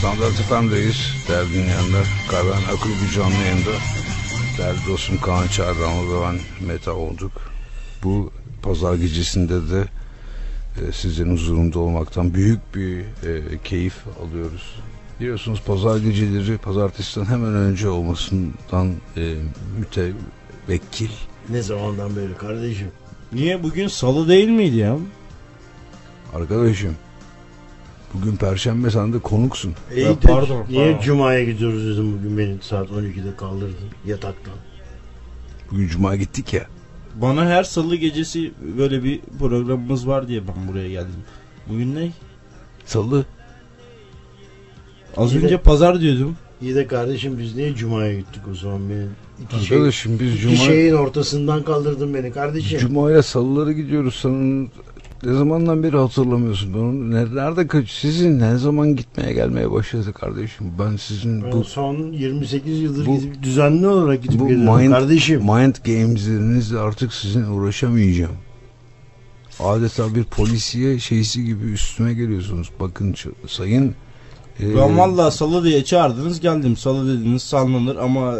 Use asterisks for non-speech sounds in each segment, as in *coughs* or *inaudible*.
Standart FM'deyiz değerli dinleyenler. Kahven Akıl bir canlı yayında. Değerli dostum Kaan Çağrı'nla ve ben Meta olduk. Bu pazar gecesinde de e, sizlerin huzurunda olmaktan büyük bir e, keyif alıyoruz. Biliyorsunuz pazar geceleri pazartesiden hemen önce olmasından e, mütevekkil. Ne zamandan beri kardeşim? Niye bugün salı değil miydi ya? Arkadaşım bugün perşembe sen de konuksun. İyi de pardon, Niye pardon. Cuma'ya gidiyoruz dedim bugün beni saat 12'de kaldırdın yataktan. Bugün cuma gittik ya. Bana her salı gecesi böyle bir programımız var diye ben buraya geldim. Bugün ne? Salı Az İyi de- önce pazar diyordum. İyi de kardeşim biz niye Cuma'ya gittik o zaman beni? İki, şey, Arkadaşım biz iki cuma şeyin ortasından kaldırdın beni kardeşim. Cuma ile salıları gidiyoruz. Sen ne zamandan beri hatırlamıyorsun? Ben onu nerede kaç? Sizin ne zaman gitmeye gelmeye başladı kardeşim? Ben sizin Ben bu son 28 yıldır bu- gidip düzenli olarak gidip bu geliyorum mind- kardeşim. mind gameslerinizle artık sizin uğraşamayacağım. Adeta bir polisiye şeysi gibi üstüme geliyorsunuz. Bakın sayın Ben vallahi salı diye çağırdınız geldim. Salı dediniz sallanır ama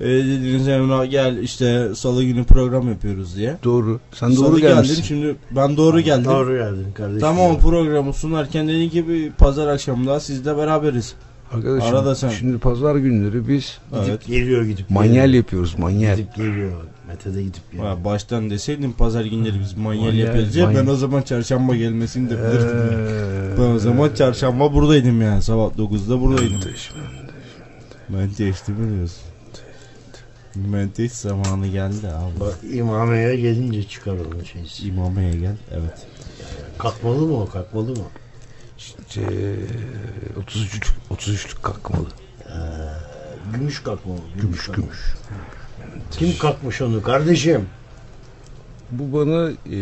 e, dediniz Emrah gel işte salı günü program yapıyoruz diye. doğru. Sen doğru salı gelmişsin. geldim şimdi ben doğru geldim. Doğru geldin kardeşim. Tamam programı sunarken dediğin gibi pazar akşamı daha sizle beraberiz. Arkadaşım Arada sen. şimdi pazar günleri biz Evet. Gidip geliyor gidip manyel geliyor. yapıyoruz. Manyel. Gidip geliyor. Mete de gidip geliyor. Ha, baştan deseydin pazar günleri biz manyel Manyel, yapıyoruz ya manyel. ben o zaman çarşamba gelmesini de bilirdim. ya. Ee, Ben o zaman çarşamba buradaydım yani sabah 9'da buradaydım. Menteş, Menteş değil mi diyorsun? Menteş zamanı geldi abi. Bak imameye gelince çıkar onun şeysi. İmameye gel evet. Kalkmalı mı o kalkmalı mı? İşte 33 33'lük kalkmalı. Gümüş kalkmalı. Gümüş kalkmalı. gümüş. Kim kalkmış onu kardeşim? Bu bana e,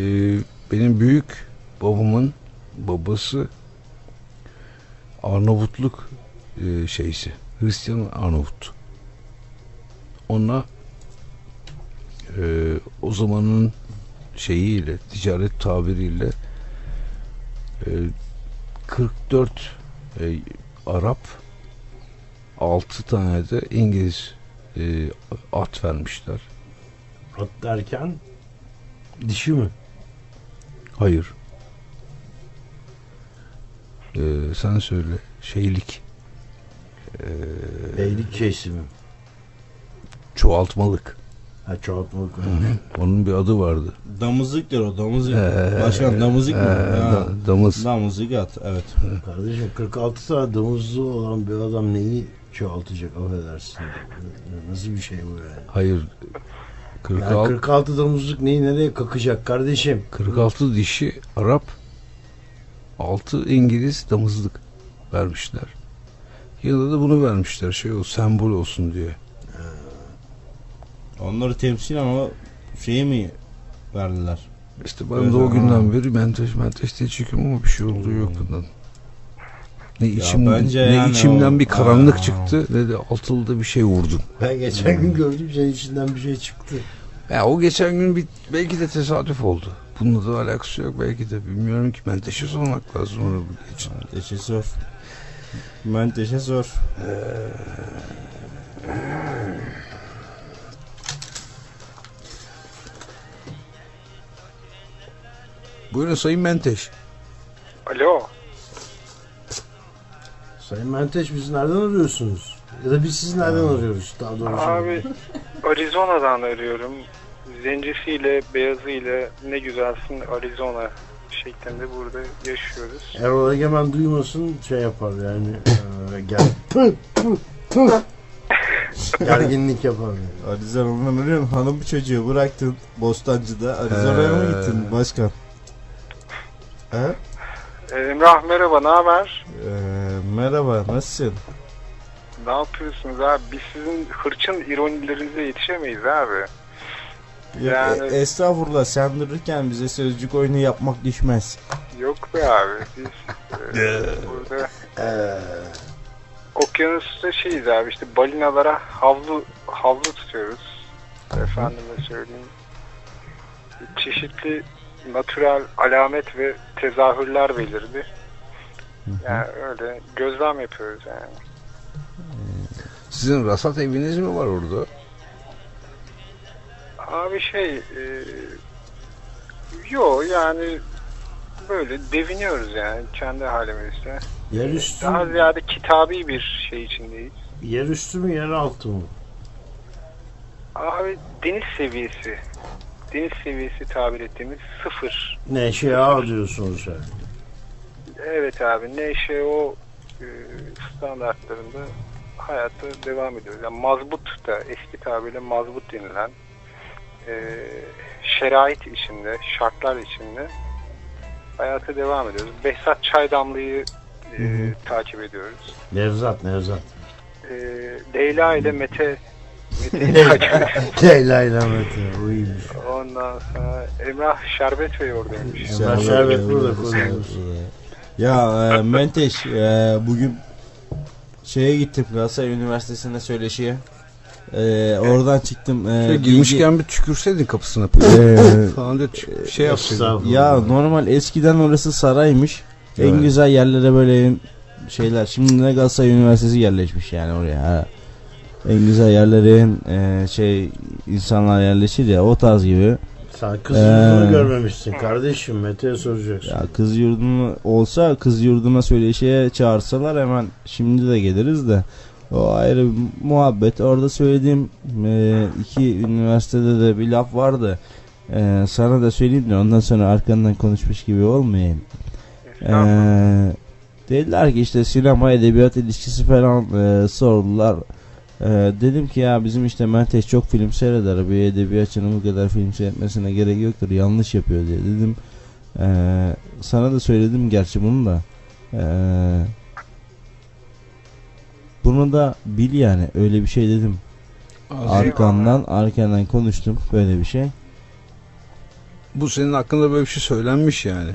benim büyük babamın babası Arnavutluk e, şeysi. Hristiyan Arnavut. Ona e, o zamanın şeyiyle, ticaret tabiriyle e, 44 e, Arap 6 tane de İngiliz e, at vermişler. At derken dişi mi? Hayır. Ee, sen söyle. Şeylik. Ee, Beylik şeysi mi? Çoğaltmalık. Ha çoğaltmalık. Onun bir adı vardı. Damızlıktır o damızlık. Ee, Başkan damızlık mı? Ee, Ha. da- damız. Damızlık at evet. Kardeşim 46 tane domuzlu olan bir adam neyi çoğaltacak affedersin. Nasıl bir şey bu yani? Hayır. Yani 46, 46 domuzluk neyi nereye kakacak kardeşim? 46 dişi Arap 6 İngiliz damızlık vermişler. Yanında da bunu vermişler. Şey o sembol olsun diye. Onları temsilen o şeyi mi verdiler? İşte ben Evet, de o ha. günden beri menteş menteş diye çıkıyorum ama bir şey olduğu yok bundan. Ne içim bence ne yani içimden o- bir karanlık Aa. çıktı ne de altılıda bir şey vurdun. Ben geçen gün gördüm senin içinden bir şey çıktı. Ya o geçen gün bir, belki de tesadüf oldu. Bununla da alakası yok belki de bilmiyorum ki menteşe sormak lazım onu bu için. Menteşe sor. Menteşe sor. Buyurun Sayın Menteş. Alo. Sayın Menteş bizi nereden arıyorsunuz? Ya da biz sizi nereden arıyoruz daha doğrusu? Abi Arizona'dan arıyorum. Zencisiyle, beyazıyla ne güzelsin Arizona şeklinde burada yaşıyoruz. Erol Egemen duymasın şey yapar yani. eee, gel. Gerginlik yapar yani. Arizona'dan arıyorum. Hanım çocuğu bıraktın Bostancı'da. Arizona'ya mı Ee. gittin başkan? He? Ee, Emrah merhaba, ne haber? Ee, merhaba nasılsın? Ne yapıyorsunuz abi? Biz sizin hırçın ironilerinize yetişemeyiz abi. Ya, Yani- e- estağfurullah sen dururken bize sözcük oyunu yapmak düşmez. Yok be abi. Biz e, burada Eee, okyanusta şeyiz abi işte balinalara havlu havlu tutuyoruz. Efendime söyleyeyim. Çeşitli natürel alamet ve tezahürler belirdi. Yani öyle gözlem yapıyoruz yani. Sizin rasat eviniz mi var orada? Abi şey e, yo yani böyle deviniyoruz yani kendi halimizde. Yer üstü, Daha ziyade kitabi bir şey içindeyiz. yer üstü mü yer altı mı? Abi deniz seviyesi. Deniz seviyesi tabir ettiğimiz sıfır. NŞA diyorsunuz yani. Evet abi NŞO e, standartlarında hayatta devam ediyoruz. Yani mazbut da eski tabirle mazbut denilen e, şerait içinde, şartlar içinde hayata devam ediyoruz. Behzat Çaydamlı'yı e, takip ediyoruz. Nevzat, Nevzat. E, Leyla ile Mete. Leyla ile Mete, o iyiymiş. Ondan sonra Emrah Şerbet Bey oradaymış. Emrah Şerbet burada konuğumuz. Ya e, Menteş e, bugün şeye gittim Galatasaray Üniversitesi'ne söyleşiye. E, oradan çıktım. E, Şey, bilgi- girmişken bir tükürseydin kapısına. E, Falan diye tük- şey yapsaydın. Ya normal eskiden orası saraymış. En Evet. güzel yerlere böyle şeyler. Şimdi ne Galatasaray Üniversitesi yerleşmiş yani oraya. Ha. En güzel yerlerin e, şey insanlar yerleşir ya o tarz gibi. Sen kız yurdunu Ee. görmemişsin kardeşim. Mete'ye soracaksın. Ya kız yurdunu olsa kız yurduna söyleşiye çağırsalar hemen şimdi de geliriz de o ayrı muhabbet. Orada söylediğim e, iki üniversitede de bir laf vardı. E, sana da söyleyeyim de ondan sonra arkandan konuşmuş gibi olmayayım. E, dediler ki işte sinema edebiyat ilişkisi falan e, sordular. E, dedim ki ya bizim işte Menteş çok film seyreder. Bir edebiyatçının bu kadar film seyretmesine gerek yoktur. Yanlış yapıyor diye dedim. Ee, sana da söyledim gerçi bunu da. Ee, bunu da bil yani öyle bir şey dedim. Arkandan arkandan konuştum böyle bir şey. Bu senin hakkında böyle bir şey söylenmiş yani.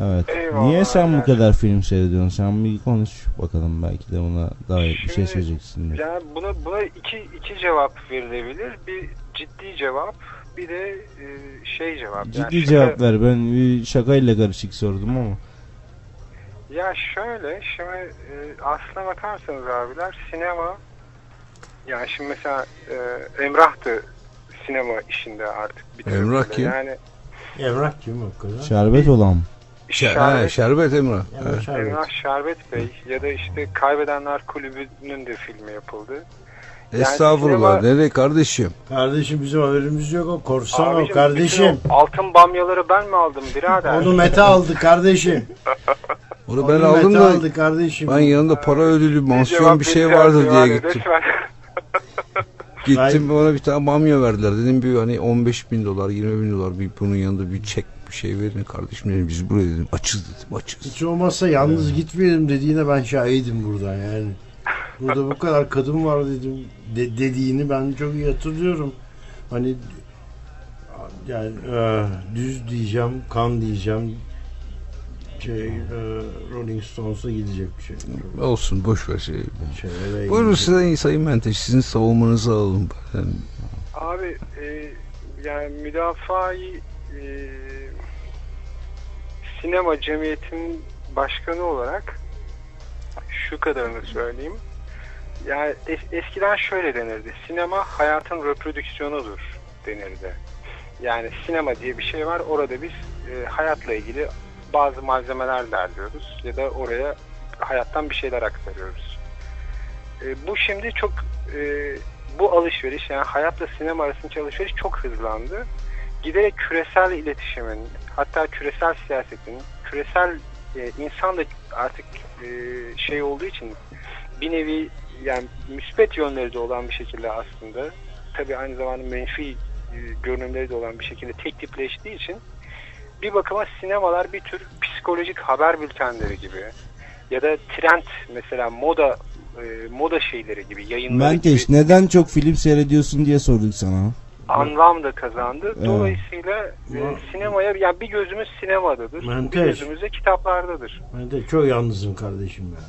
Evet. Eyvallah, Niye sen bu yani. kadar film seyrediyorsun? Sen bir konuş bakalım belki de buna daha iyi bir şey Şimdi- söyleyeceksindir. Yani buna buna iki iki cevap verilebilir. Bir ciddi cevap, bir de e, şey cevap. Yani Ciddi şaka- cevap ver. Ben bir şakayla karışık sordum ama. Ya şöyle, şimdi e, aslına bakarsanız abiler sinema yani şimdi mesela e, Emrah da sinema işinde artık bir Emrah kim? Yani Emrah kim o kadar? Şerbet olan. mı? Şer, Şerbet, he, Şerbet Emrah. Emrah Evet. Şerbet. Emrah Şerbet Bey ya da işte Kaybedenler Kulübü'nün de filmi yapıldı. Estağfurullah. sinema- Nereye kardeşim? Kardeşim bizim haberimiz yok o korsan o Abicim, kardeşim. bütün o altın bamyaları ben mi aldım birader? Onu Mete aldı kardeşim. Onu ben Onu aldım Mete da aldı kardeşim. ben yanında para ödülü mansiyon bir şey bilgi vardı hakkı diye gittim. Gittim bana bir tane bamya verdiler. Dedim bir hani 15 bin dolar 20 bin dolar bir bunun yanında bir çek bir şey verin kardeşim dedim. Biz buraya dedim açız dedim açız. Hiç olmazsa yalnız gitmeyelim dediğine ben şahidim burada yani. Burada bu kadar kadın var dedim de- dediğini ben çok iyi hatırlıyorum. Hani yani e, düz diyeceğim, kan diyeceğim. Şey, e, Rolling Stones'a gidecek bir şey. Olsun boş ver şey. Buyurun gidecek. size Sayın Menteş sizin savunmanızı alalım. Yani Abi e, yani müdafaa-i e, sinema cemiyetinin başkanı olarak şu kadarını söyleyeyim. Yani es- eskiden şöyle denirdi. Sinema hayatın reprodüksiyonudur denirdi. Yani sinema diye bir şey var. Orada biz e, hayatla ilgili bazı malzemeler derliyoruz ya da oraya hayattan bir şeyler aktarıyoruz. E, bu şimdi çok e, bu alışveriş yani hayatla sinema arasındaki alışveriş çok hızlandı. Giderek küresel iletişimin hatta küresel siyasetin küresel e, insan da artık e, şey olduğu için bir nevi yani müspet yönleri de olan bir şekilde aslında tabii aynı zamanda menfi e, görünümleri de olan bir şekilde tek tipleştiği için bir bakıma sinemalar bir tür psikolojik haber bültenleri gibi ya da trend mesela moda e, moda şeyleri gibi yayınları Menteş gibi neden çok film seyrediyorsun diye sorduk sana. anlam da kazandı. Evet. Dolayısıyla e, Ma- sinemaya yani bir gözümüz sinemadadır. Menteş. Bir gözümüz de kitaplardadır. Ben de çok yalnızım kardeşim ya.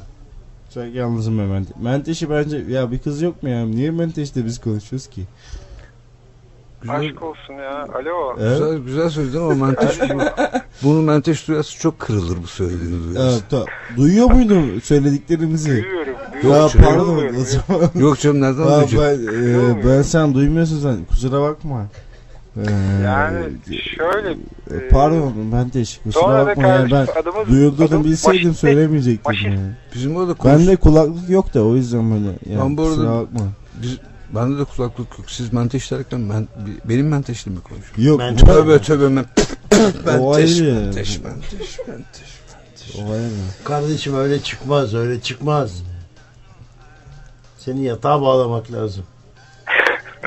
Sen yalnızım be Menteş. Menteş'i bence ya bir kız yok mu ya? Niye Menteş'le biz konuşuyoruz ki? Güzel, Aşk olsun ya. Alo. Evet. güzel, güzel söyledin ama menteş bu, *laughs* bunu menteş duyarsa çok kırılır bu söylediğini duyarsa. Evet, ta- duyuyor muydun söylediklerimizi? Duyuyorum. Ya duyuyorum. canım. pardon Duyuyorum. o zaman. *laughs* Yok canım nereden Aa, duyacak? ben, e, ben sen duymuyorsun sen kusura bakma. Ee, Yani şöyle. e, pardon ben teşekkür kusura bakma yani ben adımız... duyurduğunu adım- bilseydim söylemeyecektim. Yani. Bizim orada konuş... Bende kulaklık yok da o yüzden böyle. Yani, Ben bu arada- kusura bakma. Biz, bende de kulaklık yok. Siz menteş derken ben, benim menteşle mi konuşuyorsunuz? Yok Ben- Tövbe tövbe men... O *coughs* menteş, ayrı. menteş, menteş, menteş. o ayrı. Kardeşim öyle çıkmaz öyle çıkmaz. Seni yatağa bağlamak lazım.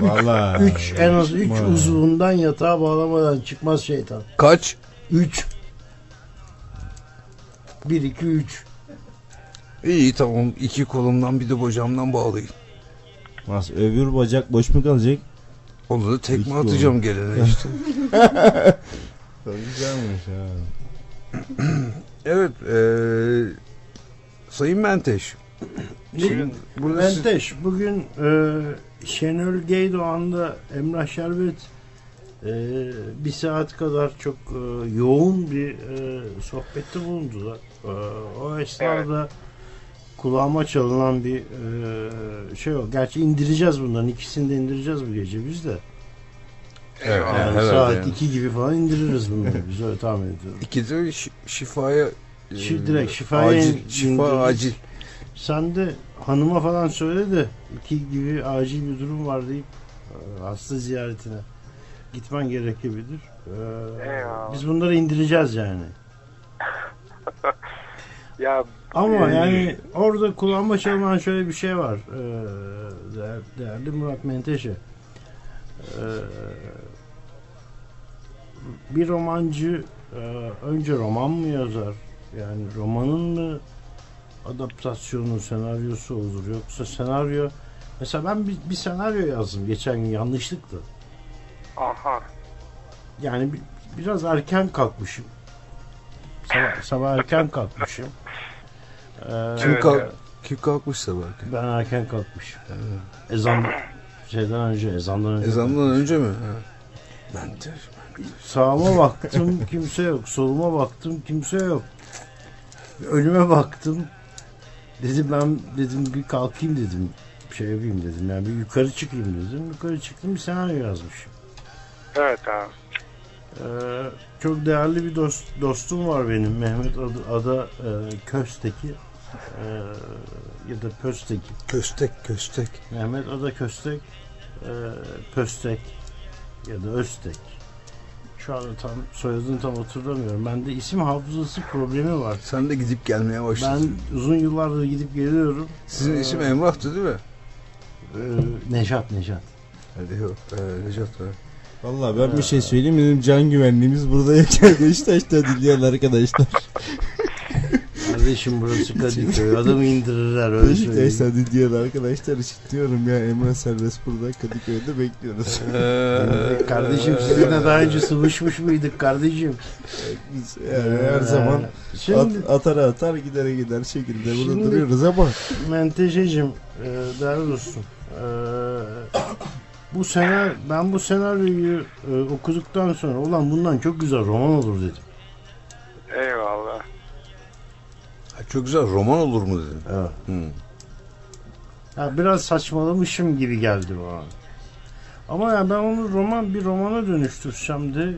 Valla. 3 en az 3 Vay. uzvundan yatağa bağlamadan çıkmaz şeytan. Kaç? 3 1 2 3 İyi tamam iki kolumdan bir de bacağımdan bağlayın. Nasıl öbür bacak boş mu kalacak? Onu da tekme İki atacağım gelene *laughs* işte. Güzelmiş ha. *clears throat* evet eee Sayın Menteş. Şimdi burada siz- Menteş bugün e, Şenol Geydoğan'da Emrah Şerbet e, bir saat kadar çok e, yoğun bir e, sohbette bulundular. E, o esnada kulağıma çalınan bir e, şey o. Gerçi indireceğiz bunların ikisini de indireceğiz bu gece biz de. Evet. Yani herhalde saat yani. 2 gibi falan indiririz bunları. *laughs* Biz öyle tahmin ediyoruz. İkide şi- şifaya eee, Şi- direkt şifaya acil, in- şifa indiririz. acil. Sen de hanıma falan söyle de iki gibi acil bir durum var deyip e, hasta ziyaretine gitmen gerekebilir. E, Eyvallah. biz bunları indireceğiz yani. *laughs* Ya Ama Ee, yani orada kulağıma çalınan şöyle bir şey var. E, değer- değerli Murat Menteşe. E, bir romancı e, önce roman mı yazar? Yani romanın mı adaptasyonu, senaryosu olur yoksa senaryo mesela ben bir, bir senaryo yazdım geçen gün yanlışlıkla. aha. Yani bir- biraz erken kalkmışım. Sabah, sabah erken kalkmışım. Ee, Kim, Evet, kalk, evet. kim kalkmışsa belki. ben erken kalkmışım. Ezan şeyden önce, ezandan önce. Ezandan önce mi? Ha. Menteş. Sağıma baktım kimse yok. Soluma baktım kimse yok. Önüme baktım. Dedim ben dedim bir kalkayım dedim. Bir şey yapayım dedim. Yani bir yukarı çıkayım dedim. Yukarı çıktım bir senaryo yazmışım. Evet abi. Ee, çok değerli bir dost, dostum var benim. Mehmet Ada, Ada e, Köstek'i. Ee, ya da Pöstek'i. Köstek köstek. Mehmet Ada Köstek. E, Pöstek. Ya da Öztek. Şu anda tam soyadını tam hatırlamıyorum. Bende isim hafızası problemi var. Sen de gidip gelmeye başladın. Ben uzun yıllardır gidip geliyorum. Sizin Ee, isim Emrah'tı değil mi? e, Nejat Nejat. Hadi yok. Ee, Necat evet. Valla ben bir şey söyleyeyim benim can güvenliğimiz burada yakın Beşiktaş'ta dinleyen arkadaşlar. Kardeşim burası Kadıköy. Adamı indirirler öyle söyleyeyim. Beşiktaş'ta dinleyen arkadaşlar için diyorum ya Emre Serbest burada Kadıköy'de bekliyoruz. Ee, Kardeşim sizinle daha önce sıvışmış mıydık kardeşim? Biz yani her zaman Ee, Şimdi at, atara atar gidere gider şekilde burada Şimdi- duruyoruz ama Menteşe'cim e, değerli dostum e, bu sene ben bu senaryoyu e, okuduktan sonra ulan bundan çok güzel roman olur dedim. Eyvallah. Ha, çok güzel roman olur mu dedin? Evet. Hı. Ya biraz saçmalamışım gibi geldi bana. Ama ya ben onu roman bir romana dönüştürsem de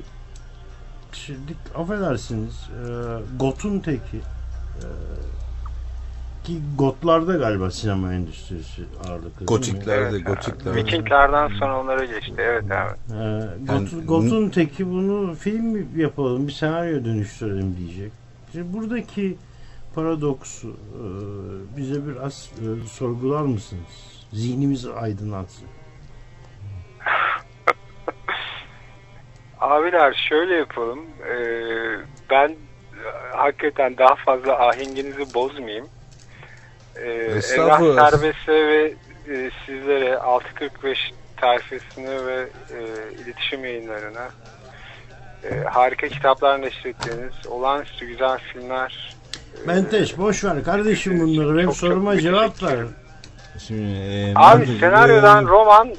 şimdi affedersiniz e, Got'un teki e, ki Gotlarda galiba sinema endüstrisi ağırlıklı. Gotiklerde, Evet gotiklerde. Vikinglerden sonra onlara geçti. Evet abi. Ee, Got- Yani- Got'un teki bunu film yapalım, bir senaryo dönüştürelim diyecek. Şimdi buradaki paradoksu e, bize biraz e, sorgular mısınız? Zihnimizi aydınlatsın. *laughs* Abiler şöyle yapalım. Ee, ben hakikaten daha fazla ahenginizi bozmayayım. Ee, Estağfurullah. Serbest'e ve e, sizlere 645 tayfasını ve e, iletişim yayınlarına e, harika kitaplar neşrettiğiniz, olağanüstü güzel filmler Menteş boş ver kardeşim bunları. Benim Çok çok soruma teşekkür cevap ver. şimdi e, Abi ben de- senaryodan roman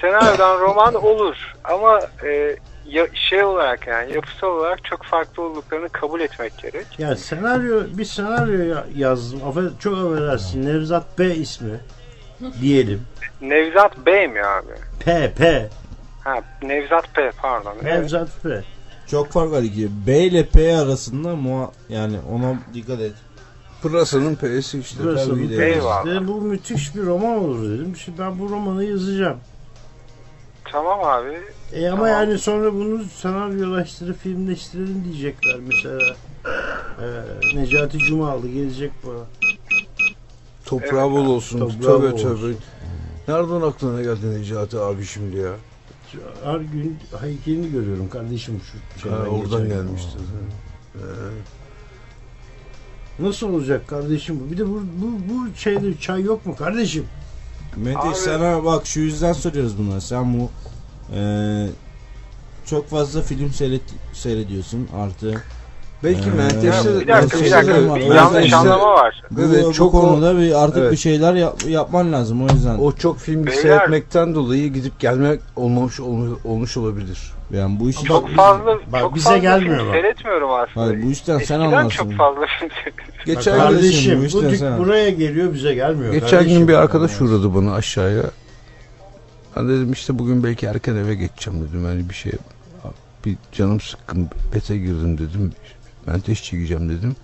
senaryodan roman olur ama e, ya, şey olarak yani yapısal olarak çok farklı olduklarını kabul etmek gerek. Ya senaryo bir senaryo ya- yazdım. Affed, çok affedersin. Nevzat B ismi diyelim. Nevzat Bey mi abi? P P. Ha Nevzat Bey pardon. Evet. Nevzat P. Çok fark var iki. B ile P arasında muha yani ona dikkat et. Pırasa'nın P'si işte. Burası tabii bu de. P Eyvallah. işte. Bu müthiş bir roman olur dedim. Şimdi ben bu romanı yazacağım. Tamam abi. E ama Tamam. yani sonra bunu senaryolaştırıp filmleştirelim diyecekler mesela. Ee, Necati Cumalı gelecek bana. Toprağı Evet, bol olsun. toprağı tövbe bol tövbe. olsun. Nereden aklına geldi Necati abi şimdi ya? Her gün heykelini görüyorum kardeşim şu şeyden Ha, oradan geçerken. gelmişti. Ee, Nasıl olacak kardeşim bu? Bir de bu, bu, bu şeyde çay yok mu kardeşim? Mete sana bak şu yüzden soruyoruz bunları. Sen bu eee, çok fazla film seyret, seyrediyorsun artı belki Ee, Menteş'te Bir dakika bir dakika. Bir var. yanlış anlama var. bu, Evet, bu çok o- konuda bir artık Evet. bir şeyler yap- yapman lazım o yüzden. O çok film Beyler- seyretmekten dolayı gidip gelmek olmamış olmuş, olmuş olabilir. yani bu işi Çok fazla Bak, çok bize fazla gelmiyor film bak. seyretmiyorum aslında. Hayır, bu işten sen Eskiden anlarsın. çok fazla film. Geçen kardeşim bu bu, işte dük- sen- buraya geliyor bize gelmiyor. geçen kardeşim. gün bir arkadaş uğradı bana aşağıya. Ben dedim işte bugün belki erken eve geçeceğim dedim. Yani bir şey bir canım sıkkın bete girdim dedim. Menteş çekeceğim dedim.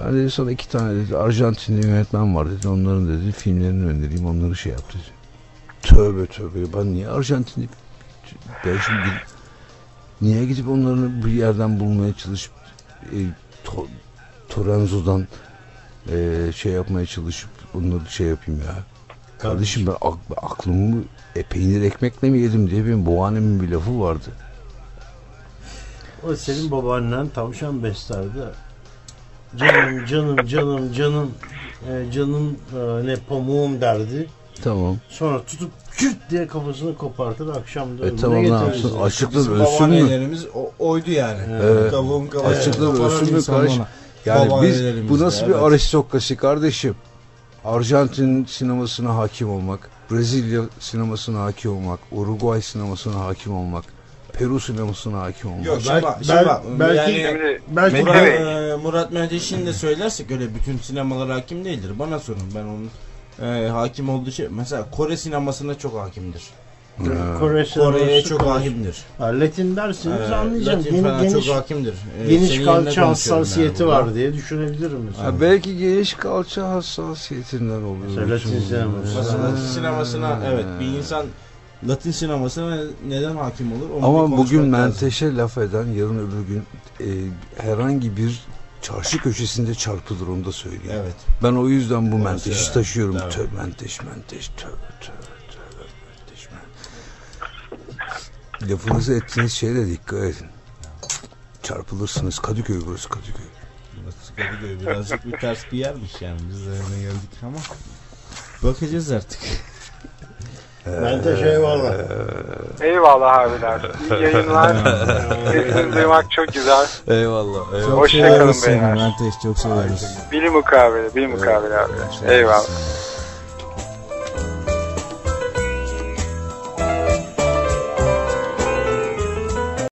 Ben dedi sana iki tane dedi Arjantinli yönetmen var dedi. Onların dedi filmlerini önereyim onları şey yap dedi. Tövbe tövbe ben niye Arjantinli ben şimdi niye gidip onları bir yerden bulmaya çalışıp e, to, Torenzo'dan e, şey yapmaya çalışıp onları şey yapayım ya. Kardeşim ben ak- aklımı e, peynir ekmekle mi yedim diye benim babaannemin bir lafı vardı. O senin babaannen tavşan beslerdi. Canım canım canım canım e, canım e, ne pamuğum derdi. Tamam. Sonra tutup kürt diye kafasını kopartır akşam da E tamam, ne yapsın? Bizim ölsün mü? o- oydu yani. Evet. Tavuğun kafası koparan ölsün mü kardeş? Yani biz bu nasıl evet. bir aristokrasi kardeşim? Arjantin sinemasına hakim olmak, Brezilya sinemasına hakim olmak, Uruguay sinemasına hakim olmak, Peru sinemasına hakim olmak. Yok şimdi bak, şimdi bak, belki- yani Belki Murat, e, Murat Menteş'in de söylersek öyle bütün sinemalara hakim değildir. Bana sorun ben onun e, hakim olduğu şey mesela Kore sinemasına çok hakimdir. Ha. Kore Kore'ye çok Kore- hakimdir. Ha, Latin derseniz E, anlayacağım. Latin geniş çok hakimdir. E, geniş kalça hassasiyeti yani var diye düşünebilirim mesela. Ha, belki geniş kalça hassasiyetinden oluyor. Mesela Latin Şimdi. sineması. Mesela Ha. Latin sinemasına evet bir insan Latin sinemasına neden hakim olur? Onu Ama bugün lazım. menteşe laf eden yarın öbür gün e, herhangi bir çarşı köşesinde çarpılır onu da söyleyeyim. Evet. Ben o yüzden bu menteşi evet. taşıyorum. Evet. Tövbe menteş menteş tövbe tövbe tövbe menteş men. Lafınızı ettiğiniz şeye de dikkat edin. Çarpılırsınız. Kadıköy burası Kadıköy. Burası Kadıköy birazcık bir ters bir yermiş yani biz de öyle geldik ama bakacağız artık. Menteş eyvallah. eyvallah abiler. İyi yayınlar. *laughs* Sesini duymak çok güzel. Eyvallah. eyvallah. Çok Hoşça kalın seviyoruz seni beyler. Menteş çok seviyoruz. Bil mukabele, bil mukabele abiler. Eyvallah.